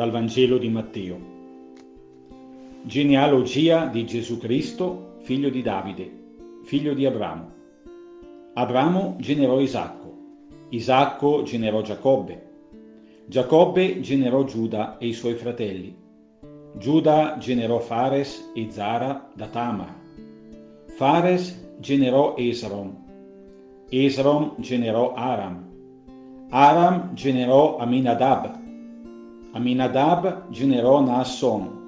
dal Vangelo di Matteo. Genealogia di Gesù Cristo, figlio di Davide, figlio di Abramo. Abramo generò Isacco, Isacco generò Giacobbe, Giacobbe generò Giuda e i suoi fratelli. Giuda generò Fares e Zara da Tamar. Fares generò Esrom. Esrom generò Aram. Aram generò Aminadab. Aminadab generò Naasson.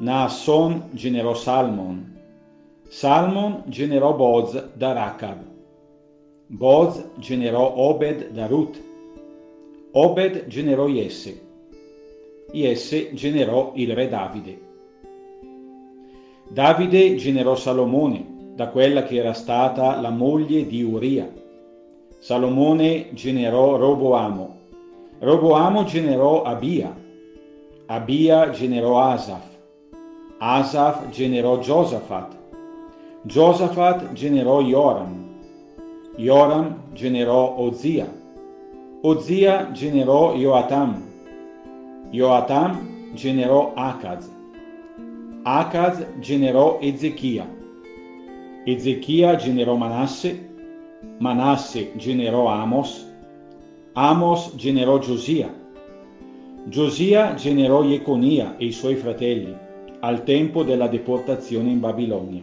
Naasson generò Salmon. Salmon generò Boz da Racab. Boz generò Obed da Ruth. Obed generò Jesse. Jesse generò il re Davide. Davide generò Salomone, da quella che era stata la moglie di Uria. Salomone generò Roboamo. Roboamo generò Abia. Abia generò Asaf. Asaf generò Giosafat. Giosafat generò Joram. Joram generò Ozia. Ozia generò Joatam. Joatam generò Acaz. Acaz generò Ezechia. Ezechia generò Manasse. Manasse generò Amos. Amos generò Giosia. Giosia generò Jeconia e i suoi fratelli al tempo della deportazione in Babilonia.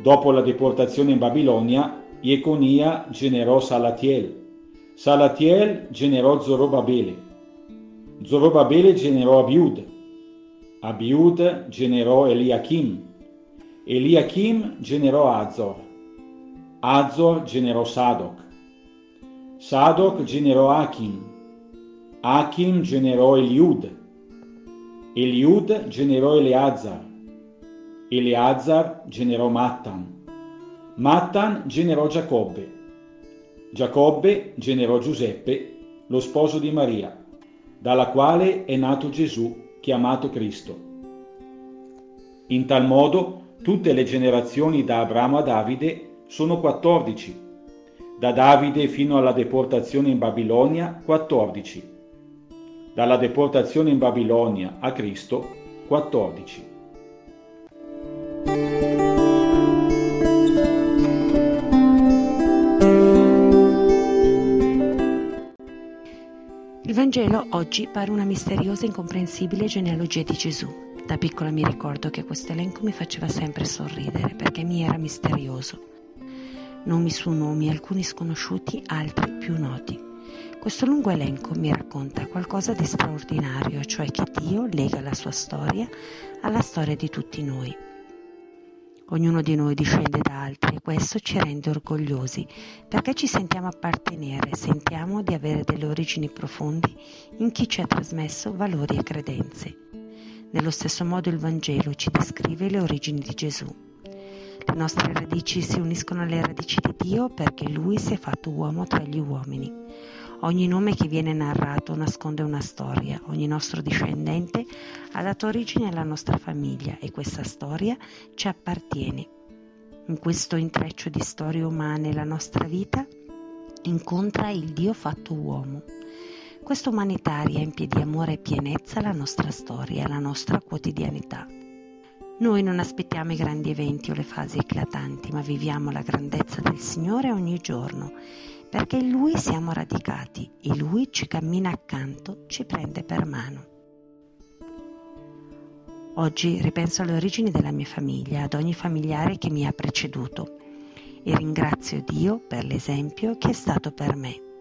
Dopo la deportazione in Babilonia, Jeconia generò Salatiel. Salatiel generò Zorobabele. Zorobabele generò Abiud. Abiud generò Eliachim. Eliachim generò Azor. Azor generò Sadoc. Sadoc generò Achim. Achim generò Eliud. Eliud generò Eleazar. Eleazar generò Mattan. Mattan generò Giacobbe. Giacobbe generò Giuseppe, lo sposo di Maria, dalla quale è nato Gesù, chiamato Cristo. In tal modo tutte le generazioni da Abramo a Davide sono 14, da Davide fino alla deportazione in Babilonia 14, dalla deportazione in Babilonia a Cristo 14. Il Vangelo oggi pare una misteriosa e incomprensibile genealogia di Gesù. Da piccola mi ricordo che questo elenco mi faceva sempre sorridere perché mi era misterioso. Nomi su nomi, alcuni sconosciuti, altri più noti. Questo lungo elenco mi racconta qualcosa di straordinario, cioè che Dio lega la sua storia alla storia di tutti noi. Ognuno di noi discende da altri e questo ci rende orgogliosi perché ci sentiamo appartenere, sentiamo di avere delle origini profondi in chi ci ha trasmesso valori e credenze. Nello stesso modo il Vangelo ci descrive le origini di Gesù. Le nostre radici si uniscono alle radici di Dio perché Lui si è fatto uomo tra gli uomini. Ogni nome che viene narrato nasconde una storia, ogni nostro discendente ha dato origine alla nostra famiglia e questa storia ci appartiene. In questo intreccio di storie umane la nostra vita incontra il Dio fatto uomo. Questa umanità riempie di amore e pienezza la nostra storia, la nostra quotidianità. Noi non aspettiamo i grandi eventi o le fasi eclatanti, ma viviamo la grandezza del Signore ogni giorno perché in Lui siamo radicati e Lui ci cammina accanto, ci prende per mano. Oggi ripenso alle origini della mia famiglia, ad ogni familiare che mi ha preceduto e ringrazio Dio per l'esempio che è stato per me.